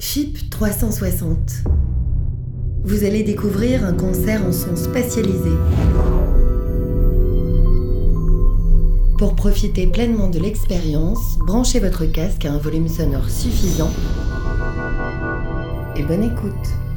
FIP 360. Vous allez découvrir un concert en son spatialisé. Pour profiter pleinement de l'expérience, branchez votre casque à un volume sonore suffisant et bonne écoute.